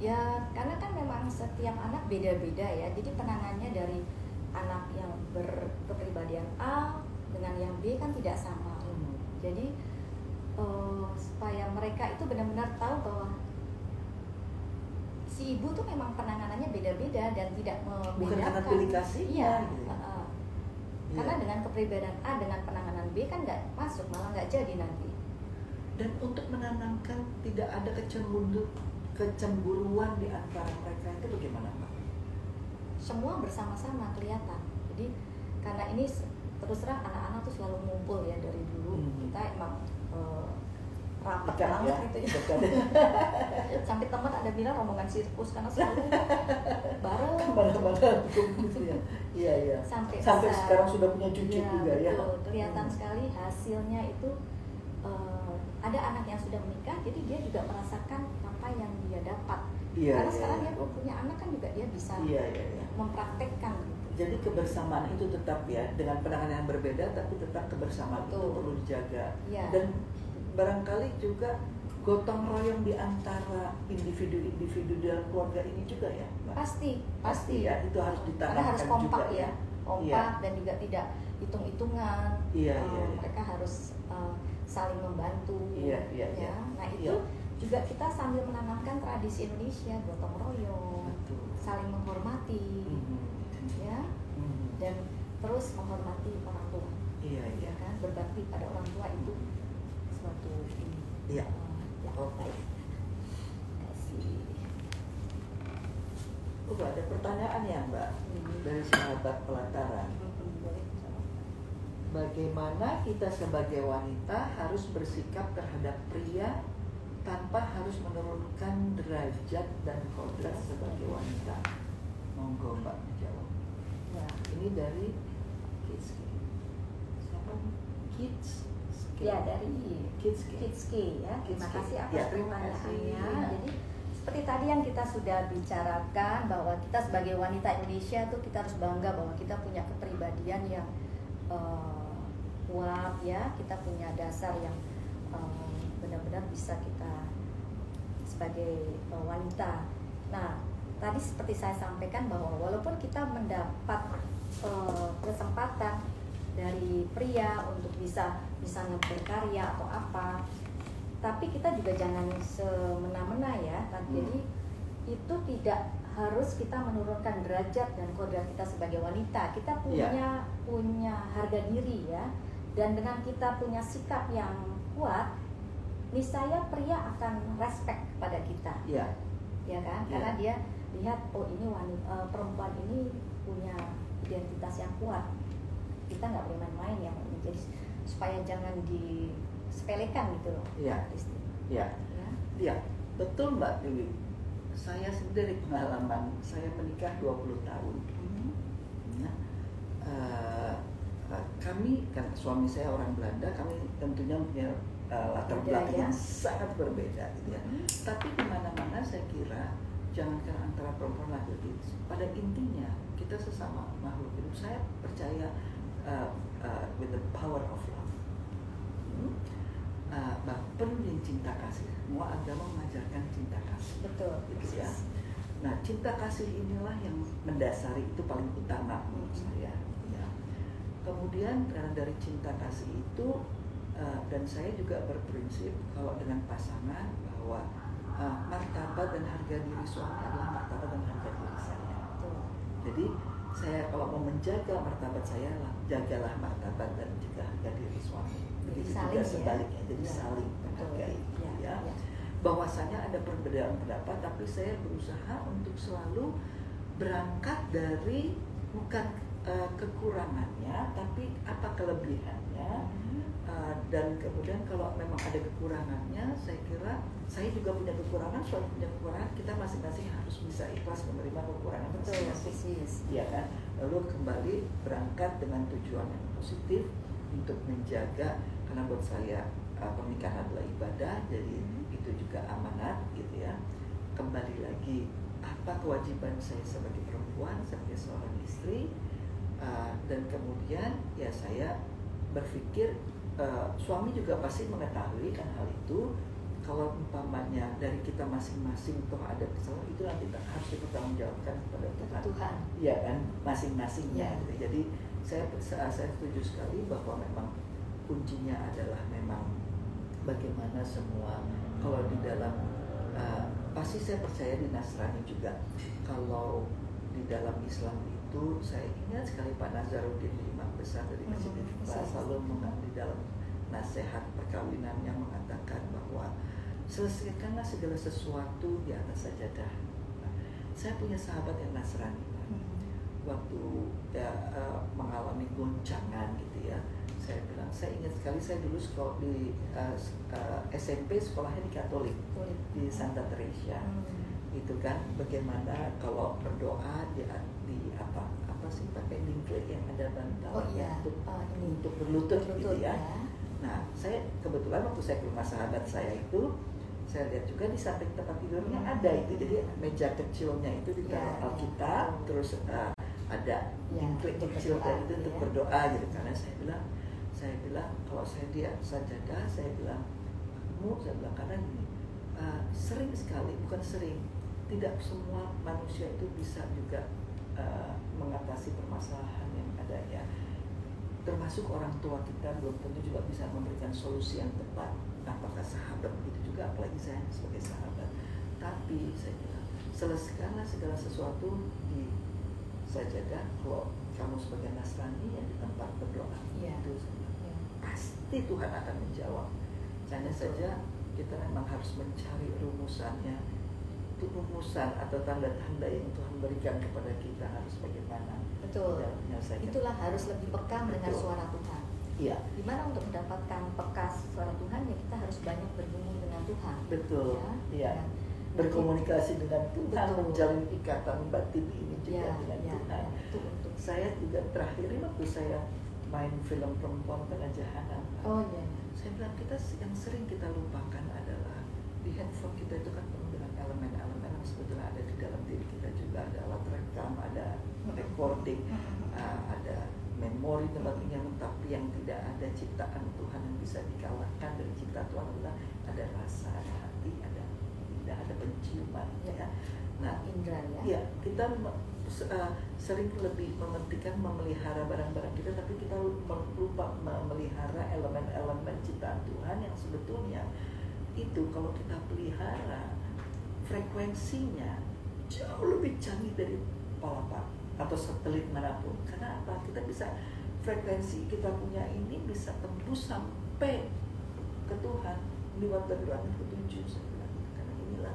ya karena kan memang setiap anak beda-beda ya. Jadi penangannya dari anak yang berkepribadian A dengan yang B kan tidak sama. Hmm. Jadi eh, supaya mereka itu benar-benar tahu bahwa si ibu tuh memang penanganannya beda-beda dan tidak membedakan. Bukan karena Iya. gitu heeh. Iya. Karena dengan kepribadian A dengan penanganan B kan nggak masuk, malah nggak jadi nanti. Dan untuk menanamkan tidak ada kecemburu kecemburuan di antara mereka itu bagaimana, Mbak? Semua bersama-sama kelihatan. Jadi karena ini terus terang anak-anak tuh selalu ngumpul ya dari dulu. Hmm. Kita emang eh, rapat Dekat banget ya, gitu ya. Sampai teman ada bilang rombongan sirkus karena selalu bareng. ke mana-mana gitu ya. Iya iya. sampai Sampai bisa- sekarang sudah punya cucu Iya, juga ya. betul. kelihatan Hmm. sekali hasilnya itu eh, ada anak yang sudah menikah jadi dia juga merasakan apa yang dia dapat Iya. karena iya, sekarang iya. dia belum punya anak kan juga dia bisa Iya iya iya. mempraktekkan gitu. Jadi kebersamaan itu tetap ya dengan penanganan yang berbeda tapi tetap kebersamaan itu Betul. perlu dijaga. Iya. Dan barangkali juga gotong royong di antara individu-individu dalam keluarga ini juga ya. Mbak? pasti Pasti ya itu harus karena ditanamkan harus kompak juga ya kompak Iya. dan juga tidak hitung-hitungan Iya, Eh, iya, iya. mereka harus eh, saling membantu Iya, iya, ya iya. nah itu Iya. Juga kita sambil menanamkan tradisi Indonesia gotong royong Betul. saling menghormati Mhm. ya Mhm. dan terus menghormati orang tua Iya iya. ya kan berbakti pada orang tua itu suatu ini Iya. eh, yang Oke. baik kasih Oh, ada pertanyaan ya Mbak dari sahabat pelataran. boleh jawab. Bagaimana kita sebagai wanita harus bersikap terhadap pria tanpa harus menurunkan derajat dan kodrat sebagai wanita? Monggo Mbak menjawab. ya Ini dari Kids Siapa? Kids ya dari Kids Kitski ya terima Kitski. kasih atas Ya, terima kasih. pertanyaannya jadi seperti tadi yang kita sudah bicarakan bahwa kita sebagai wanita Indonesia tuh kita harus bangga bahwa kita punya kepribadian yang eh, kuat ya kita punya dasar yang eh, benar-benar bisa kita sebagai eh, wanita nah tadi seperti saya sampaikan bahwa walaupun kita mendapat eh, kesempatan dari pria untuk bisa misalnya berkarya atau apa tapi kita juga jangan semena-mena ya Kan? Hmm. jadi itu tidak harus kita menurunkan derajat dan kodrat kita sebagai wanita kita punya Ya. punya harga diri ya dan dengan kita punya sikap yang kuat niscaya pria akan respect kepada kita. Iya, ya kan? Ya. karena dia lihat oh ini wanita eh, perempuan ini punya identitas yang kuat. Kita nggak boleh main-main ya jadi supaya jangan disepelekan gitu loh. Iya. Iya. ya. Iya, betul Mbak Dewi. Saya sendiri pengalaman, saya menikah 20 tahun. Nah, eh, kami kan suami saya orang Belanda, kami tentunya punya eh, latar Budaya. belakang yang sangat berbeda gitu ya. Mhm. Tapi di mana-mana saya kira jangankan antara perempuan laki-laki, pada intinya kita sesama makhluk hidup. Saya percaya uh, uh, with the power of love. Hmm? Uh, bahwa perlu cinta kasih. Semua agama mengajarkan cinta kasih betul gitu ya. Nah, cinta kasih inilah yang mendasari itu paling utama menurut Hmm. saya. Ya. Kemudian karena dari cinta kasih itu uh, dan saya juga berprinsip kalau dengan pasangan bahwa uh, martabat dan harga diri suami adalah martabat dan harga diri saya. betul Jadi saya kalau mau menjaga martabat saya lah, jagalah martabat dan juga harga diri suami. Jadi Begitu saling juga ya. sebaliknya, jadi Ya, saling menghargai. ya, ya ya. bahwasanya ada perbedaan pendapat tapi saya berusaha untuk selalu berangkat dari bukan eh, kekurangannya tapi apa kelebihannya Mhm. Eh, dan kemudian kalau memang ada kekurangannya saya kira saya juga punya kekurangan suami punya kekurangan kita masing-masing harus bisa ikhlas menerima kekurangan betul masing-masing. persis ya kan? Lalu kembali berangkat dengan tujuan yang positif untuk menjaga karena buat saya uh, pernikahan adalah ibadah jadi Mhm. itu juga amanat gitu ya. Kembali lagi apa kewajiban saya sebagai perempuan sebagai seorang istri? Uh, dan kemudian ya saya berpikir uh, suami juga pasti mengetahui kan hal itu kalau umpamanya dari kita masing-masing toh ada kesalahan itu nanti harus dipertanggungjawabkan kepada Tuhan Tuhan Iya kan, masing-masingnya. Ya. gitu. Jadi saya saya saya setuju sekali bahwa memang kuncinya adalah memang bagaimana semua kalau di dalam uh, pasti saya percaya di Nasrani juga kalau di dalam Islam itu saya ingat sekali Pak Nazaruddin imam besar dari Masjid Istiqlal selalu mengang di dalam nasihat perkawinan yang mengatakan bahwa selesaikanlah segala sesuatu di atas sajadah. Nah, saya punya sahabat yang Nasrani Pak Mhm. waktu ya, eh, mengalami goncangan gitu ya saya bilang saya ingat sekali saya dulu sekolah di eh, s- eh, SMP sekolahnya di Katolik Kulit. di Santa Teresa Mhm. Itu kan? Bagaimana kalau berdoa di, di apa apa sih pakai dingklik yang ada bantal oh iya. untuk Oh, ini. untuk berlutut gitu Berlutut, ya. nah saya kebetulan waktu saya ke rumah sahabat saya itu saya lihat juga di samping tempat tidurnya Hmm. ada itu. Jadi meja kecilnya itu di Ya, dalam ya. Alkitab terus eh, ada Ya, untuk kecil tadi itu gitu untuk ya. berdoa gitu. Karena saya bilang saya bilang kalau saya dia sajadah saya bilang mu saya bilang karena gini eh, sering sekali bukan sering tidak semua manusia itu bisa juga eh, mengatasi permasalahan yang ada ya. Termasuk orang tua kita belum tentu juga bisa memberikan solusi yang tepat. Apakah sahabat begitu juga? Apalagi saya sebagai sahabat. Tapi saya bilang selesaikanlah segala sesuatu di sajadah kalau kamu sebagai Nasrani ya di tempat berdoa. Iya. itu Ya. pasti Tuhan akan menjawab. Hanya saja kita memang harus mencari rumusannya itu rumusan atau tanda-tanda yang Tuhan berikan kepada kita harus bagaimana betul. itulah harus lebih peka mendengar Betul. suara Tuhan. Iya. Gimana untuk mendapatkan peka suara Tuhan ya kita harus banyak bergumul dengan Tuhan. betul. Ya, iya. dan berkomunikasi dengan Tuhan Betul. menjalin ikatan batin ini juga Ya, dengan ya, Tuhan. ya, itu untuk saya juga terakhir waktu saya main film perempuan tengah jahanam Oh iya. saya bilang kita yang sering kita lupakan adalah di handphone kita itu kan penuh dengan elemen-elemen ada di dalam diri kita juga ada alat rekam ada recording uh, ada memori tempat yang tapi yang tidak ada ciptaan Tuhan yang bisa dikalahkan dari cipta Tuhan adalah ada rasa ada hati ada tidak ada penciuman ya. nah Indra ya. Iya, kita uh, sering lebih mementingkan memelihara barang-barang kita tapi kita lupa memelihara elemen-elemen ciptaan Tuhan yang sebetulnya itu. Kalau kita pelihara frekuensinya jauh lebih canggih dari palapa atau satelit mana pun. Karena apa? Kita bisa frekuensi kita punya ini bisa tembus sampai ke Tuhan lewat dari langit ketujuh karena inilah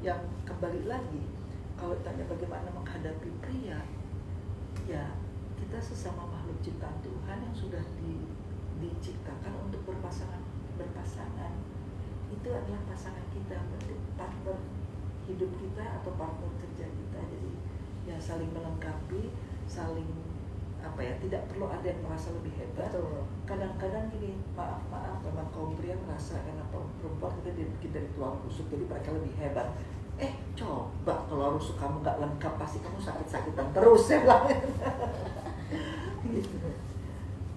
yang kembali lagi kalau tanya bagaimana menghadapi pria ya kita sesama makhluk ciptaan Tuhan yang sudah di, diciptakan untuk berpasangan berpasangan. Itu adalah pasangan kita partner hidup kita atau partner kerja kita. Jadi ya saling melengkapi saling apa ya tidak perlu ada yang merasa lebih hebat. Kadang-kadang gini maaf maaf memang kaum pria merasa karena perempuan kita dibikin dari tulang rusuk jadi mereka lebih hebat. Eh coba kalau rusuk kamu nggak lengkap pasti kamu sakit-sakitan terus ya bilang gitu.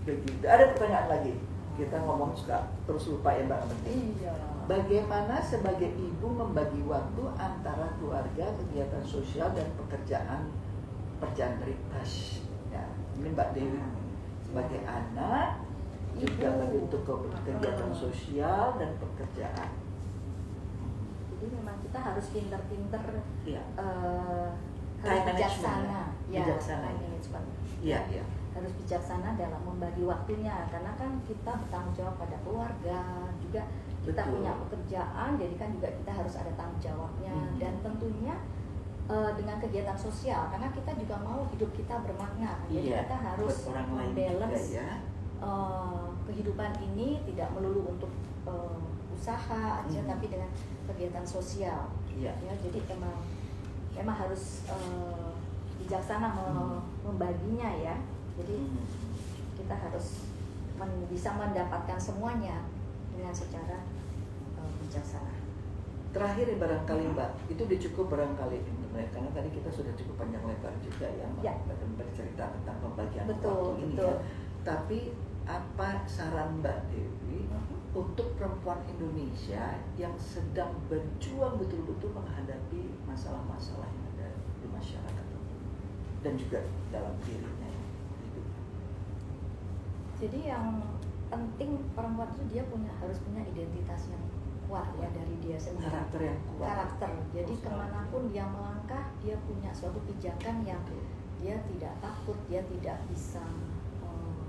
begitu. Ada pertanyaan lagi? Kita ngomong suka terus lupa ya mbak penting iya bagaimana sebagai ibu membagi waktu antara keluarga kegiatan sosial dan pekerjaan pekerjaan ya ini mbak Dewi. Sebagai anak juga Ibu. bagi untuk ke- kegiatan sosial dan pekerjaan. Jadi memang kita harus pinter-pinter iya. eh, Time harus management bijaksana. Ya? Bijaksana, ya. iya. Harus bijaksana dalam membagi waktunya. Karena kan kita bertanggung jawab pada keluarga juga kita Betul. punya pekerjaan jadi kan juga kita harus ada tanggung jawabnya Mhm. dan tentunya eh, dengan kegiatan sosial karena kita juga mau hidup kita bermakna jadi iya kita harus balance ya eh, kehidupan ini tidak melulu untuk eh, usaha aja Mhm. tapi dengan kegiatan sosial iya ya jadi emang emang harus eh, bijaksana me- membaginya ya jadi Hmm. kita harus men- bisa mendapatkan semuanya dengan secara bijaksana Terakhir ya barangkali Mbak, itu udah cukup barangkali internet karena tadi kita sudah cukup panjang lebar juga ya, Mbak, Ya. ber- bercerita tentang pembagian Betul, waktu ini betul. ya. Tapi apa saran Mbak Dewi untuk perempuan Indonesia yang sedang berjuang betul-betul menghadapi masalah-masalah yang ada di masyarakat dan juga dalam dirinya ya, hidup. jadi yang penting perempuan itu dia punya harus punya identitas yang kuat ya dari dia sendiri Karakter yang kuat. karakter jadi Masalah. ke mana pun dia melangkah dia punya suatu pijakan yang dia tidak takut dia tidak bisa eh,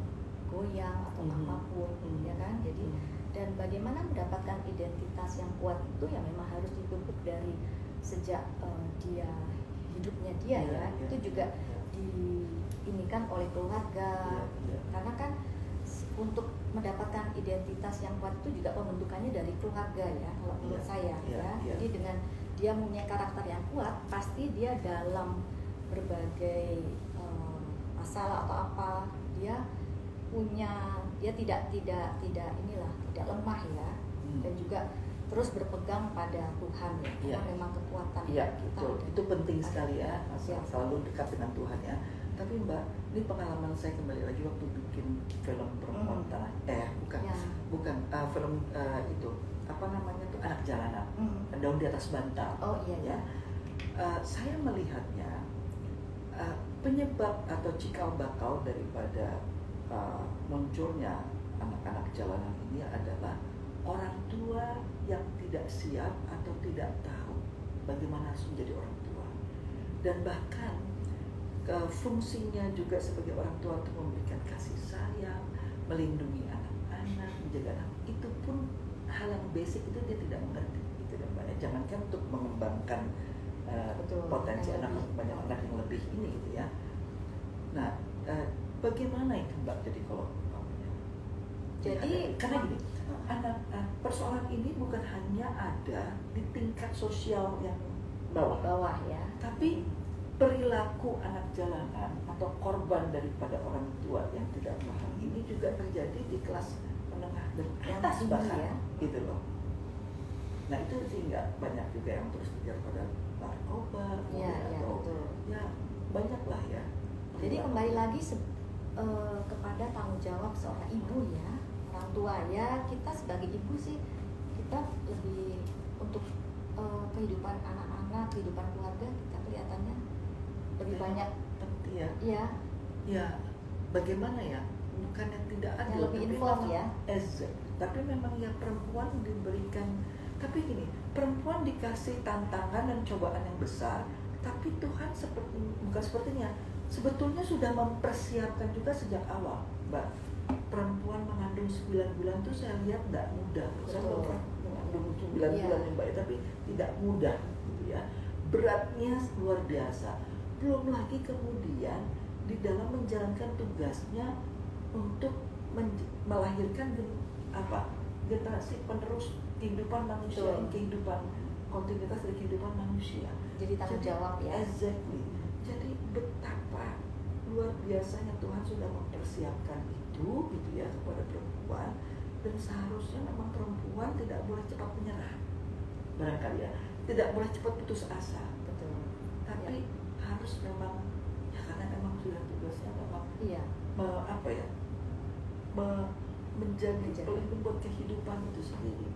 goyang atau Mhm. apa pun Mhm. ya kan jadi Hmm. dan bagaimana mendapatkan identitas yang kuat itu ya memang harus dipupuk dari sejak eh, dia hidupnya dia Iya, ya iya, itu juga iya. diinikan oleh keluarga Iya, iya. karena kan untuk mendapatkan identitas yang kuat itu juga pembentukannya dari keluarga ya kalau menurut Iya, saya iya, ya iya. jadi dengan dia punya karakter yang kuat pasti dia dalam berbagai eh, masalah atau apa dia punya dia tidak tidak tidak inilah tidak lemah ya Hmm. dan juga terus berpegang pada Tuhan ya Iya. karena memang kekuatan Iya, kita betul. ada Itu penting sekali ya, Ya. selalu dekat dengan Tuhan ya. Tapi Mbak, ini pengalaman saya kembali lagi waktu bikin film perempuan Hmm. tanah, eh bukan, Ya. bukan uh, film uh, itu apa namanya tuh anak jalanan, Hmm. daun di atas bantal. oh iya ya Ya, Uh, saya melihatnya uh, penyebab atau cikal bakal daripada uh, munculnya anak-anak jalanan ini adalah orang tua yang tidak siap atau tidak tahu bagaimana harus menjadi orang tua dan bahkan ke fungsinya juga sebagai orang tua untuk memberikan kasih sayang, melindungi anak-anak, menjaga anak. Itu pun hal yang basic itu dia tidak mengerti. Dan banyak. Jangankan untuk mengembangkan uh, Betul, potensi anak banyak anak yang lebih ini gitu ya. Nah, uh, bagaimana itu mbak jadi kalau Jadi, karena gini anak uh, persoalan ini bukan hanya ada di tingkat sosial yang bawah. Bawah ya. Tapi perilaku anak jalanan atau korban daripada orang tua yang tidak paham ini juga terjadi di kelas menengah dan atas bahkan ya. gitu loh. Nah itu sehingga banyak juga yang terus terjadi pada narkoba Iya, kemudian iya, atau betul. ya banyak lah ya. Jadi kembali lagi se- eh, kepada tanggung jawab seorang ibu ya, orang tua ya. Kita sebagai ibu sih kita lebih untuk eh, kehidupan anak-anak, kehidupan keluarga kita kelihatannya lebih Tapi- banyak. Tapi ya ya ya bagaimana ya? Bukan yang tidak adil Yang lebih memang- ya. Exact. tapi memang ya perempuan diberikan tapi gini perempuan dikasih tantangan dan cobaan yang besar tapi Tuhan seperti bukan sepertinya sebetulnya sudah mempersiapkan juga sejak awal mbak. Perempuan mengandung 9 bulan tuh saya lihat tidak mudah. Saya pernah mengandung 9 Iya. bulan ya mbak tapi tidak mudah gitu ya. Beratnya luar biasa belum lagi kemudian di dalam menjalankan tugasnya untuk men- melahirkan gen- apa generasi penerus kehidupan manusia Betul. kehidupan kontinuitas dari kehidupan manusia. Jadi tanggung Jadi, jawab ya. exactly. Jadi betapa luar biasanya Tuhan sudah mempersiapkan itu gitu ya kepada perempuan dan seharusnya memang perempuan tidak boleh cepat menyerah. Barangkali ya? Tidak boleh cepat putus asa. Betul. Tapi harus memang ya karena memang sudah tugasnya memang iya. me- apa ya me- menjadi pelindung buat kehidupan itu sendiri.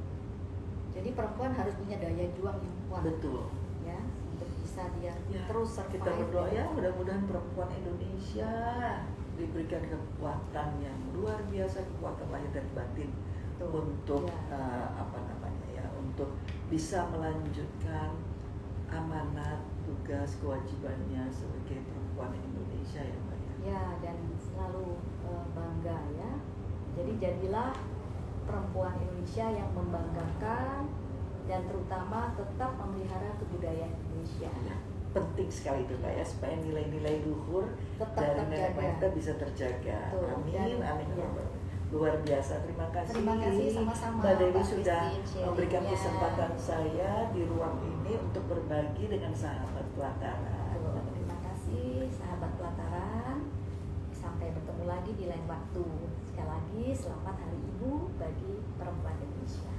Jadi perempuan harus punya daya juang yang kuat. Betul. Ya untuk bisa dia Ya, terus survive. kita berdoa ya mudah-mudahan perempuan Indonesia diberikan kekuatan yang luar biasa kekuatan lahir dan batin Betul. untuk Ya. eh, apa namanya ya untuk bisa melanjutkan amanat tugas kewajibannya sebagai perempuan Indonesia ya mbak ya ya dan selalu eh, bangga ya jadi jadilah perempuan Indonesia yang membanggakan dan terutama tetap memelihara kebudayaan Indonesia Ya, penting sekali itu mbak ya supaya nilai-nilai luhur tetap dari nenek terjaga moyang kita bisa terjaga Betul. amin Dan- amin ya. Luar biasa. Terima kasih. Terima kasih sama-sama, mbak Dewi sudah Christine, memberikan sharingnya. kesempatan saya di ruang ini untuk berbagi dengan sahabat pelataran. Terima kasih sahabat pelataran. Sampai bertemu lagi di lain waktu. Sekali lagi selamat hari ibu bagi perempuan Indonesia